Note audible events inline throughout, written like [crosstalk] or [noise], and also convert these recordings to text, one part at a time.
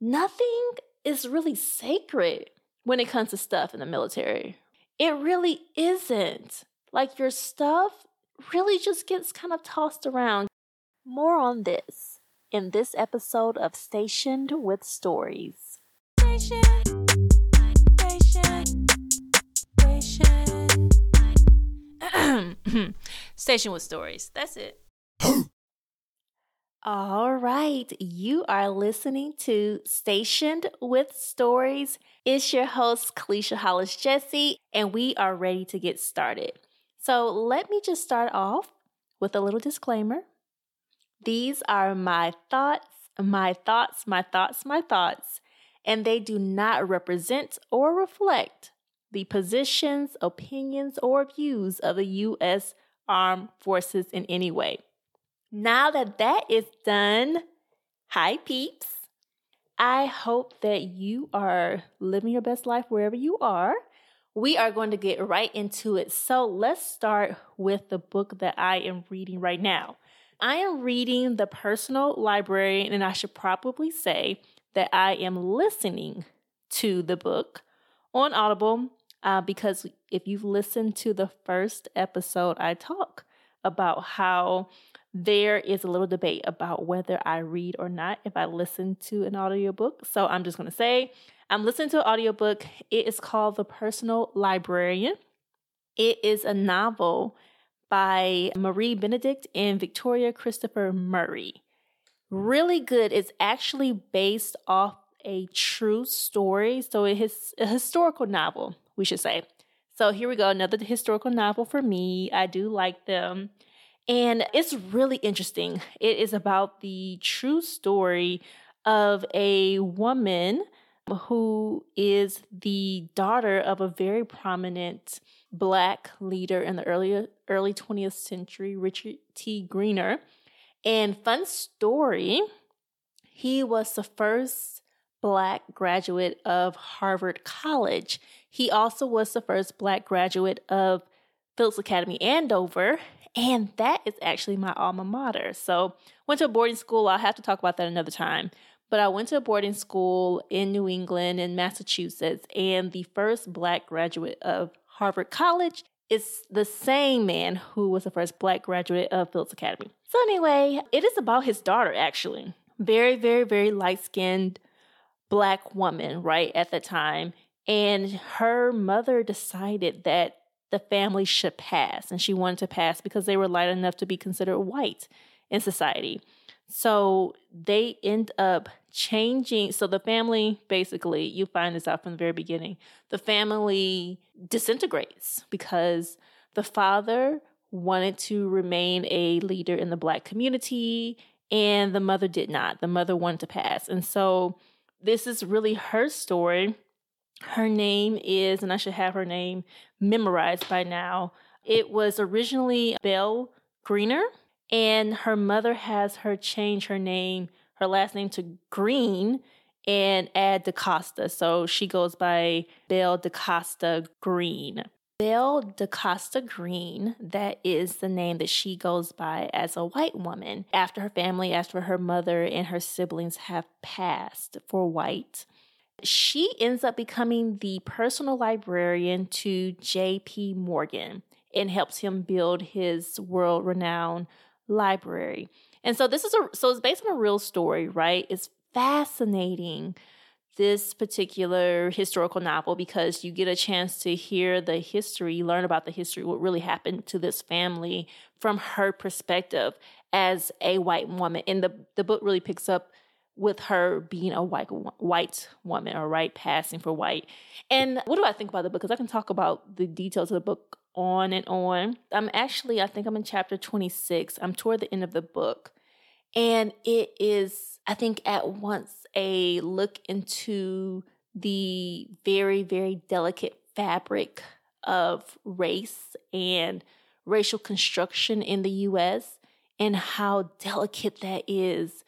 nothing is really sacred when it comes to stuff in the military. It really isn't. Like your stuff really just gets kind of tossed around. More on this in this episode of Stationed with Stories. Station, [clears throat] station, with Stories. That's it. All right, you are listening to Stationed with Stories. It's your host, Kalisha Hollis Jesse, and we are ready to get started. So, let me just start off with a little disclaimer. These are my thoughts, my thoughts, my thoughts, my thoughts, and they do not represent or reflect the positions, opinions, or views of the U.S. Armed Forces in any way. Now that that is done, hi peeps. I hope that you are living your best life wherever you are. We are going to get right into it. So let's start with the book that I am reading right now. I am reading The Personal Librarian, and I should probably say that I am listening to the book on Audible uh, because if you've listened to the first episode, I talk about how there is a little debate about whether I read or not if I listen to an audiobook. So I'm just going to say I'm listening to an audiobook. It is called The Personal Librarian. It is a novel by Marie Benedict and Victoria Christopher Murray. Really good. It's actually based off a true story. So it is a historical novel, we should say. So here we go, another historical novel for me. I do like them. And it's really interesting. It is about the true story of a woman who is the daughter of a very prominent black leader in the early early 20th century, Richard T. Greener. And fun story, he was the first black graduate of Harvard College. He also was the first black graduate of Phillips Academy Andover and that is actually my alma mater. So, went to a boarding school. I'll have to talk about that another time. But I went to a boarding school in New England in Massachusetts, and the first black graduate of Harvard College is the same man who was the first black graduate of Phillips Academy. So, anyway, it is about his daughter, actually. Very, very, very light skinned black woman, right, at the time. And her mother decided that the family should pass. And she wanted to pass because they were light enough to be considered white in society. So they end up changing. So the family, basically, you find this out from the very beginning, the family disintegrates because the father wanted to remain a leader in the black community and the mother did not. The mother wanted to pass. And so this is really her story her name is, and I should have her name memorized by now. It was originally Belle Greener, and her mother has her change her name, her last name to Greene, and add DaCosta. So she goes by Belle DaCosta Greene. Belle DaCosta Greene, that is the name that she goes by as a white woman after her family, after her mother and her siblings have passed for white. She ends up becoming the personal librarian to J.P. Morgan and helps him build his world renowned library. And so this is a so it's based on a real story, right? It's fascinating this particular historical novel because you get a chance to hear the history, learn about the history, what really happened to this family from her perspective as a white woman. And the, the book really picks up with her being a white white woman or right passing for white. And what do I think about the book? Because I can talk about the details of the book on and on. I'm actually, I think I'm in chapter 26. I'm toward the end of the book. And it is, I think, at once a look into the very, very delicate fabric of race and racial construction in the US and how delicate that is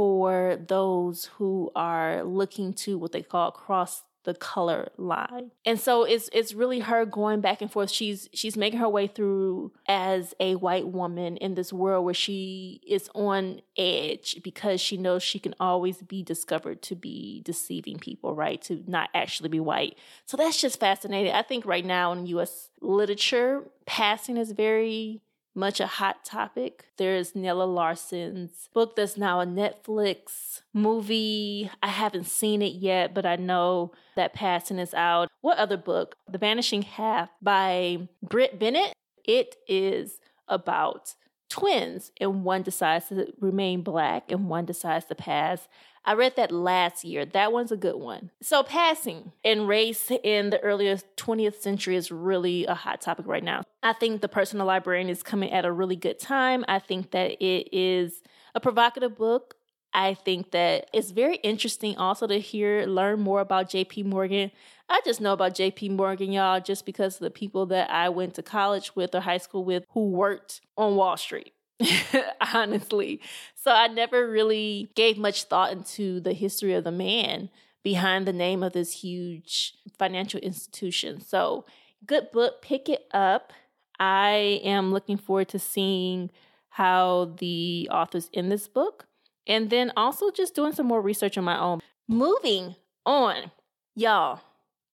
for those who are looking to what they call cross the color line. And so it's it's really her going back and forth. She's she's making her way through as a white woman in this world where she is on edge because she knows she can always be discovered to be deceiving people, right? To not actually be white. So that's just fascinating. I think right now in US literature, passing is very much a hot topic. There's Nella Larsen's book that's now a Netflix movie. I haven't seen it yet, but I know that passing is out. What other book? The Vanishing Half by Brit Bennett. It is about twins, and one decides to remain black and one decides to pass. I read that last year. That one's a good one. So, passing and race in the earlier 20th century is really a hot topic right now. I think The Personal Librarian is coming at a really good time. I think that it is a provocative book. I think that it's very interesting also to hear, learn more about JP Morgan. I just know about JP Morgan, y'all, just because of the people that I went to college with or high school with who worked on Wall Street. [laughs] honestly. So I never really gave much thought into the history of the man behind the name of this huge financial institution. So, good book, pick it up. I am looking forward to seeing how the authors in this book and then also just doing some more research on my own. Moving on, y'all.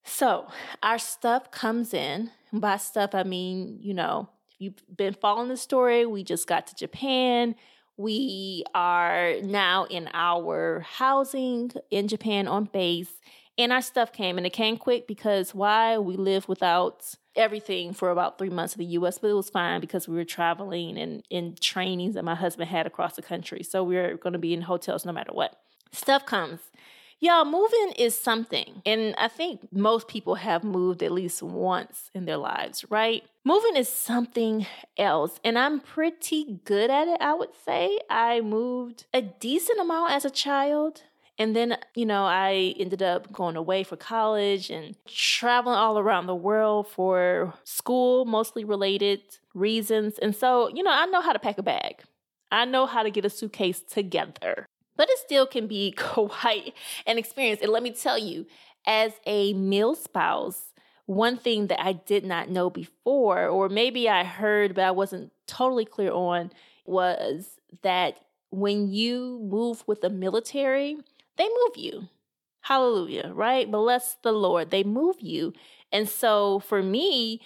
So, our stuff comes in. By stuff, I mean, you know, you've been following the story, we just got to Japan. We are now in our housing in Japan on base, and our stuff came, and it came quick because why? We lived without everything for about three months in the US, but it was fine because we were traveling and in trainings that my husband had across the country. So we were going to be in hotels no matter what. Stuff comes. Y'all, moving is something. And I think most people have moved at least once in their lives, right? Moving is something else. And I'm pretty good at it, I would say. I moved a decent amount as a child. And then, you know, I ended up going away for college and traveling all around the world for school, mostly related reasons. And so, you know, I know how to pack a bag. I know how to get a suitcase together but it still can be [laughs] quite an experience. And let me tell you, as a male spouse, one thing that I did not know before, or maybe I heard, but I wasn't totally clear on, was that when you move with the military, they move you. Hallelujah, right? Bless the Lord. They move you. And so for me,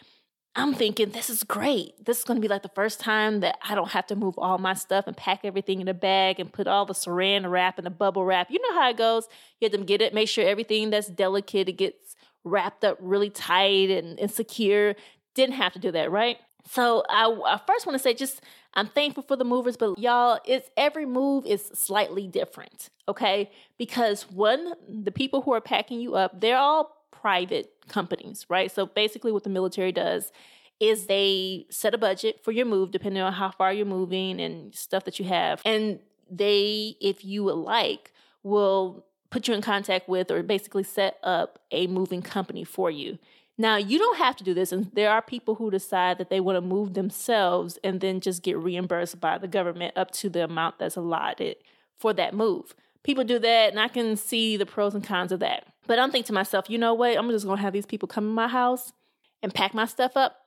I'm thinking this is great. This is going to be like the first time that I don't have to move all my stuff and pack everything in a bag and put all the saran wrap and the bubble wrap. You know how it goes. You have to get it, make sure everything that's delicate it gets wrapped up really tight and, and secure. Didn't have to do that, right? So I, I first want to say just I'm thankful for the movers, but y'all, it's every move is slightly different, okay? Because one, the people who are packing you up, they're all private companies, right? So basically, what the military does is they set a budget for your move depending on how far you're moving and stuff that you have. And they, if you would like, will put you in contact with or basically set up a moving company for you. Now, you don't have to do this, and there are people who decide that they want to move themselves and then just get reimbursed by the government up to the amount that's allotted for that move people do that and I can see the pros and cons of that. But I'm thinking to myself, you know what? I'm just gonna have these people come in my house and pack my stuff up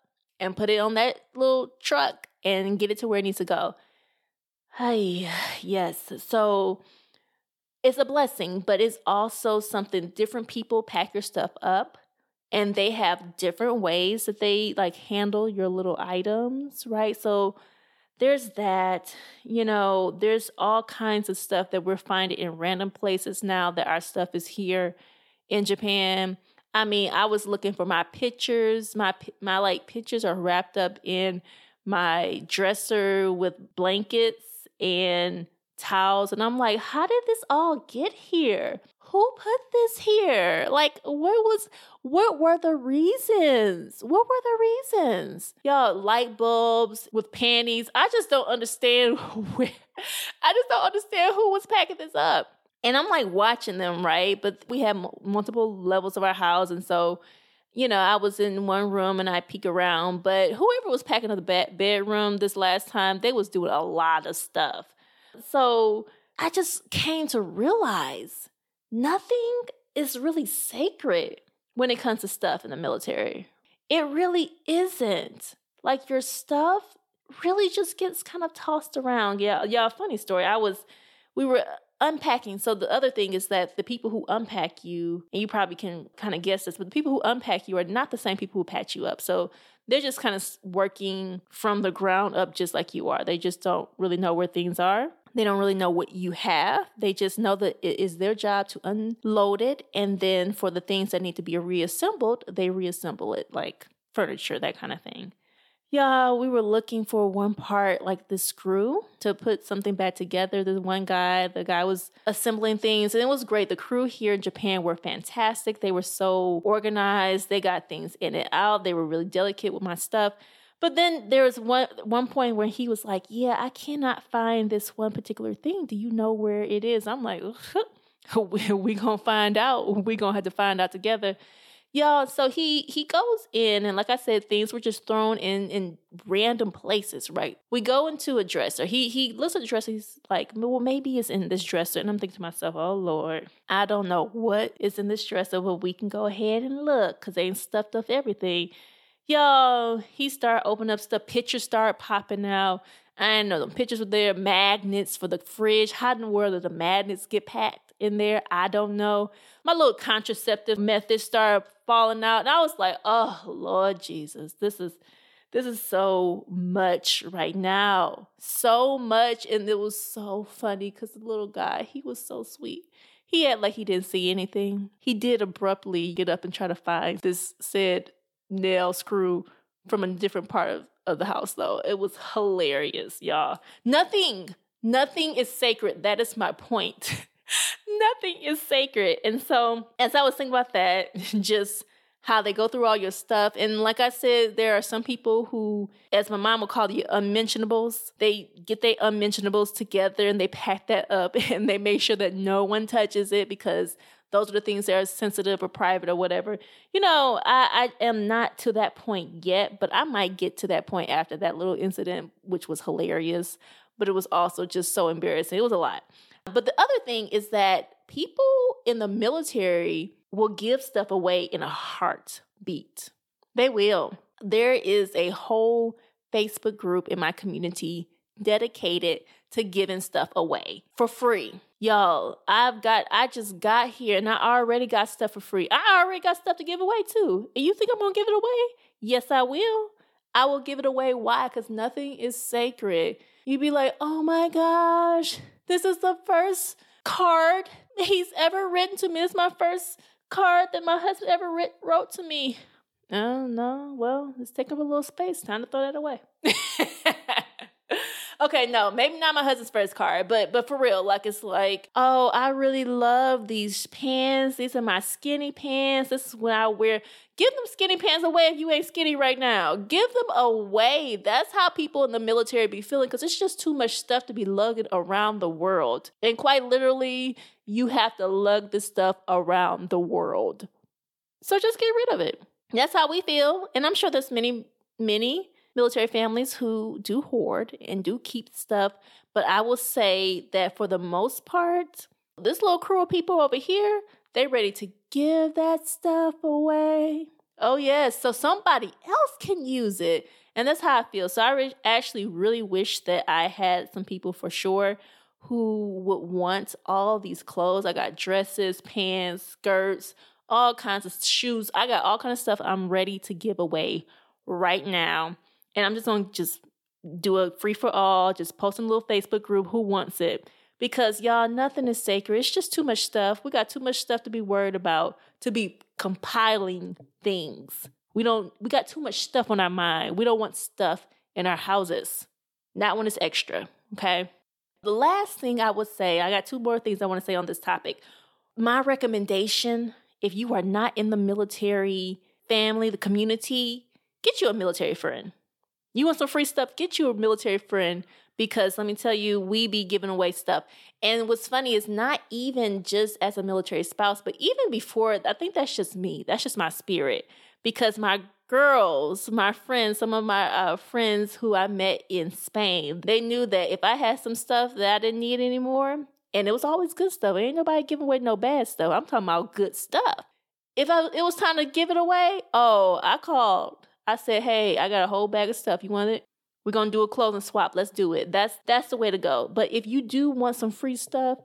and put it on that little truck and get it to where it needs to go. Hey, yes. So it's a blessing, but it's also something different people pack your stuff up and they have different ways that they like handle your little items, right? So there's that, you know, there's all kinds of stuff that we're finding in random places now that our stuff is here in Japan. I mean, I was looking for my pictures. My my like pictures are wrapped up in my dresser with blankets and towels and I'm like, how did this all get here? Who put this here? Like, what was, what were the reasons? What were the reasons? Y'all, light bulbs with panties. I just don't understand [laughs] where, I just don't understand who was packing this up. And I'm like watching them, right? But we have m- multiple levels of our house. And so, you know, I was in one room and I peek around, but whoever was packing up the bed- bedroom this last time, they was doing a lot of stuff. So I just came to realize nothing is really sacred when it comes to stuff in the military. It really isn't. Like your stuff really just gets kind of tossed around. Yeah, yeah, funny story. I was we were unpacking. So the other thing is that the people who unpack you, and you probably can kind of guess this, but the people who unpack you are not the same people who patch you up. So they're just kind of working from the ground up just like you are. They just don't really know where things are. They don't really know what you have. They just know that it is their job to unload it. And then for the things that need to be reassembled, they reassemble it like furniture, that kind of thing. Yeah, we were looking for one part, like the screw, to put something back together. There's one guy, the guy was assembling things, and it was great. The crew here in Japan were fantastic. They were so organized. They got things in and out. They were really delicate with my stuff. But then there was one one point where he was like, "Yeah, I cannot find this one particular thing. Do you know where it is?" I'm like, [laughs] "We gonna find out. We gonna have to find out together." Y'all, so he he goes in and like I said, things were just thrown in in random places, right? We go into a dresser. He he looks at the dresser, he's like, well, maybe it's in this dresser. And I'm thinking to myself, oh Lord, I don't know what is in this dresser, but we can go ahead and look because they ain't stuffed up everything. Y'all, he start opening up stuff, pictures start popping out. I know the pictures were there, magnets for the fridge. How in the world did the magnets get packed in there? I don't know. My little contraceptive method started falling out. And I was like, oh Lord Jesus, this is this is so much right now. So much. And it was so funny because the little guy, he was so sweet. He had like he didn't see anything. He did abruptly get up and try to find this said nail screw from a different part of, of the house though. It was hilarious, y'all. Nothing, nothing is sacred. That is my point. [laughs] nothing is sacred. And so, as I was thinking about that, [laughs] just how they go through all your stuff. And like I said, there are some people who, as my mom would call you, unmentionables. They get their unmentionables together and they pack that up [laughs] and they make sure that no one touches it because those are the things that are sensitive or private or whatever. You know, I, I am not to that point yet, but I might get to that point after that little incident, which was hilarious, but it was also just so embarrassing. It was a lot. But the other thing is that people in the military will give stuff away in a heartbeat. They will. There is a whole Facebook group in my community dedicated to giving stuff away for free. Y'all, I've got, I just got here and I already got stuff for free. I already got stuff to give away too. And you think I'm gonna give it away? Yes, I will. I will give it away. Why? Because nothing is sacred. You'd be like, oh my gosh, this is the first card he's ever written to me. It's my first card that my husband ever writ- wrote to me. Oh, no. Well, let's take up a little space. Time to throw that away. [laughs] okay, no, maybe not my husband's first car, but but for real, like it's like, oh, I really love these pants. These are my skinny pants. This is when I wear. Give them skinny pants away if you ain't skinny right now. Give them away. That's how people in the military be feeling because it's just too much stuff to be lugging around the world. And quite literally, you have to lug this stuff around the world. So just get rid of it. That's how we feel. And I'm sure there's many, many military families who do hoard and do keep stuff. But I will say that for the most part, this little crew of people over here, they're ready to give that stuff away. Oh, yes. So somebody else can use it. And that's how I feel. So I re- actually really wish that I had some people for sure who would want all these clothes. I got dresses, pants, skirts, all kinds of shoes. I got all kind of stuff I'm ready to give away right now. And I'm just going to just do a free for all, just post in a little Facebook group who wants it. Because y'all, nothing is sacred. It's just too much stuff. We got too much stuff to be worried about, to be compiling things. We don't we got too much stuff on our mind. We don't want stuff in our houses. Not when it's extra. Okay. The last thing I would say, I got two more things I want to say on this topic. My recommendation if you are not in the military family, the community, get you a military friend. You want some free stuff? Get you a military friend because let me tell you, we be giving away stuff. And what's funny is not even just as a military spouse, but even before, I think that's just me. That's just my spirit. Because my girls, my friends, some of my uh, friends who I met in Spain, they knew that if I had some stuff that I didn't need anymore, And it was always good stuff. Ain't nobody giving away no bad stuff. I'm talking about good stuff. If I, it was time to give it away, oh, I called. I said, hey, I got a whole bag of stuff. You want it? We're gonna do a clothing swap. Let's do it. That's that's the way to go. But if you do want some free stuff,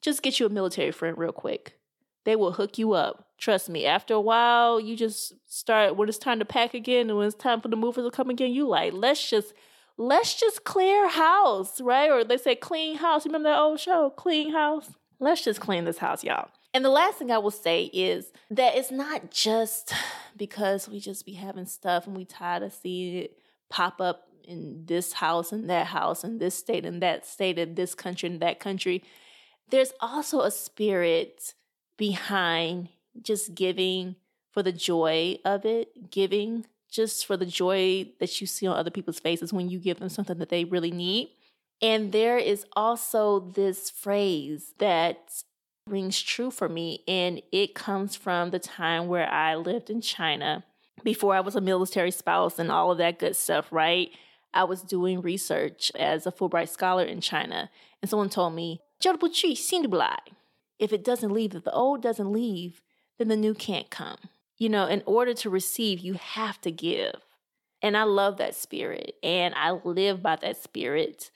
just get you a military friend real quick. They will hook you up. Trust me. After a while, you just start when it's time to pack again and when it's time for the movers to come again, you like, let's just let's just clear house, right? Or they say clean house. Remember that old show, Clean House? Let's just clean this house, y'all. And the last thing I will say is that it's not just because we just be having stuff and we tired of seeing it pop up in this house and that house and this state and that state and this country and that country. There's also a spirit behind just giving for the joy of it, giving just for the joy that you see on other people's faces when you give them something that they really need. And there is also this phrase that rings true for me, and it comes from the time where I lived in China before I was a military spouse and all of that good stuff, right? I was doing research as a Fulbright scholar in China, and someone told me, if it doesn't leave, if the old doesn't leave, then the new can't come. You know, in order to receive, you have to give. And I love that spirit, and I live by that spirit.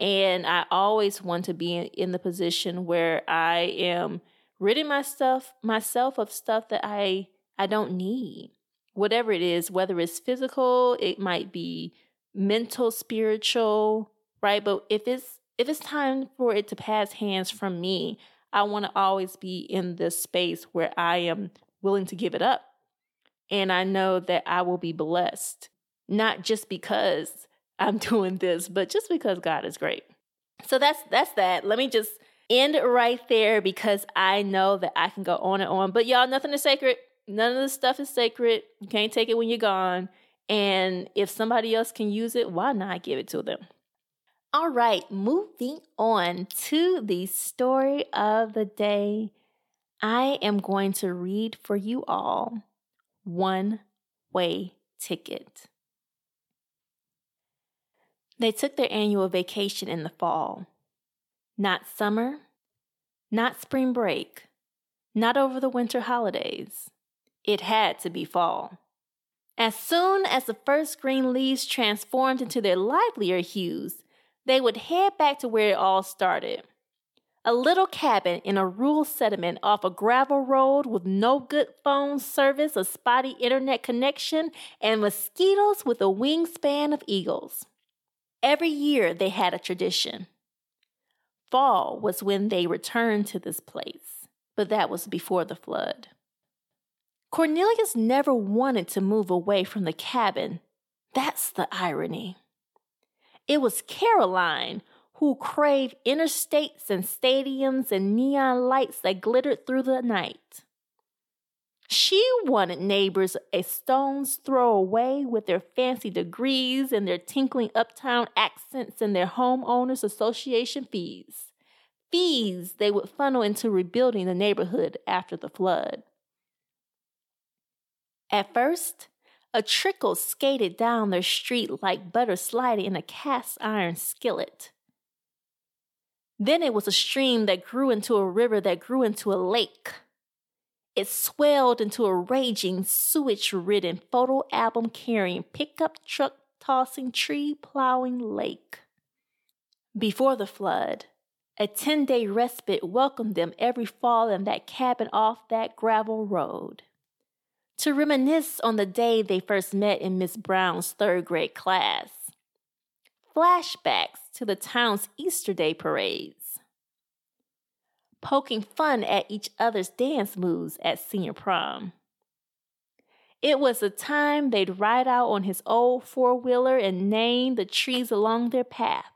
And I always want to be in, in the position where I am ridding my stuff, myself of stuff that I I don't need. Whatever it is, whether it's physical, it might be mental, spiritual, right? But if it's if it's time for it to pass hands from me, I want to always be in this space where I am willing to give it up. And I know that I will be blessed, not just because I'm [laughs] doing this, but just because God is great. So that's that's that. Let me just end right there because I know that I can go on and on. But y'all, nothing is sacred. None of this stuff is sacred. You can't take it when you're gone. And if somebody else can use it, why not give it to them? All right, moving on to the story of the day. I am going to read for you all One Way Ticket. They took their annual vacation in the fall. Not summer, not spring break, not over the winter holidays. It had to be fall. As soon as the first green leaves transformed into their livelier hues, they would head back to where it all started. A little cabin in a rural settlement off a gravel road with no good phone service, a spotty internet connection, and mosquitoes with a wingspan of eagles. Every year they had a tradition. Fall was when they returned to this place, but that was before the flood. Cornelius never wanted to move away from the cabin. That's the irony. It was Caroline who craved interstates and stadiums and neon lights that glittered through the night. She wanted neighbors a stone's throw away with their fancy degrees and their tinkling uptown accents and their homeowners association fees. Fees they would funnel into rebuilding the neighborhood after the flood. At first, a trickle skated down their street like butter sliding in a cast iron skillet. Then it was a stream that grew into a river that grew into a lake. It swelled into a raging, sewage ridden, photo album carrying, pickup truck tossing, tree plowing lake. Before the flood, a 10 day respite welcomed them every fall in that cabin off that gravel road to reminisce on the day they first met in Miss Brown's third grade class. Flashbacks to the town's Easter Day parades. Poking fun at each other's dance moves at senior prom. It was the time they'd ride out on his old four wheeler and name the trees along their path.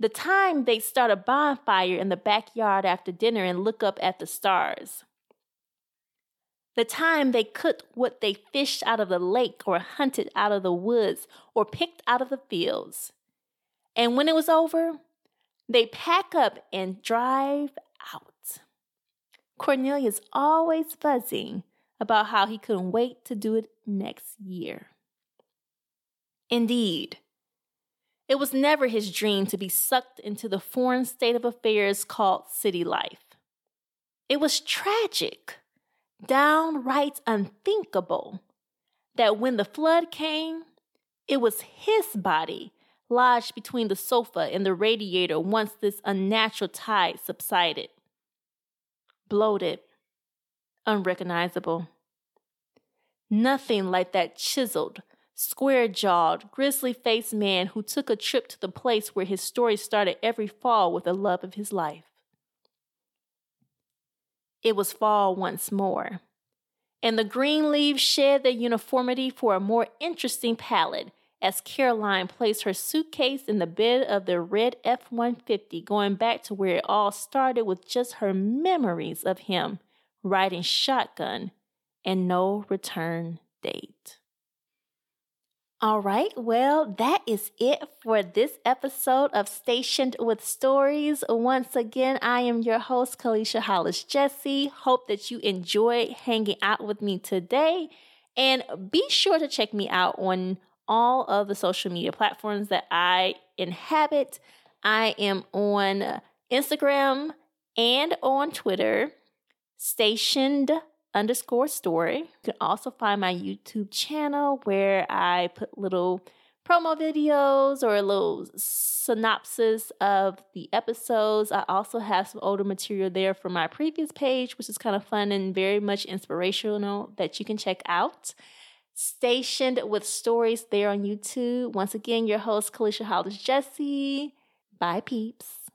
The time they'd start a bonfire in the backyard after dinner and look up at the stars the time they cooked what they fished out of the lake or hunted out of the woods or picked out of the fields. And when it was over, they pack up and drive out. Cornelius always buzzing about how he couldn't wait to do it next year. Indeed, It was never his dream to be sucked into the foreign state of affairs called city life. It was tragic, downright unthinkable, that when the flood came, it was his body lodged between the sofa and the radiator once this unnatural tide subsided. Bloated, unrecognizable. Nothing like that chiseled, square jawed, grizzly faced man who took a trip to the place where his story started every fall with the love of his life. It was fall once more, and the green leaves shed their uniformity for a more interesting palette as Caroline placed her suitcase in the bed of the red F 150, going back to where it all started with just her memories of him riding shotgun and no return date. All right, well, that is it for this episode of Stationed with Stories. Once again, I am your host, Kalisha Hollis Jesse. Hope that you enjoyed hanging out with me today. And be sure to check me out on all of the social media platforms that I inhabit. I am on Instagram and on Twitter, stationed underscore story. You can also find my YouTube channel where I put little promo videos or a little synopsis of the episodes. I also have some older material there from my previous page, which is kind of fun and very much inspirational that you can check out. Stationed with stories there on YouTube. Once again, your host, Kalisha Hollis Jesse. Bye, peeps.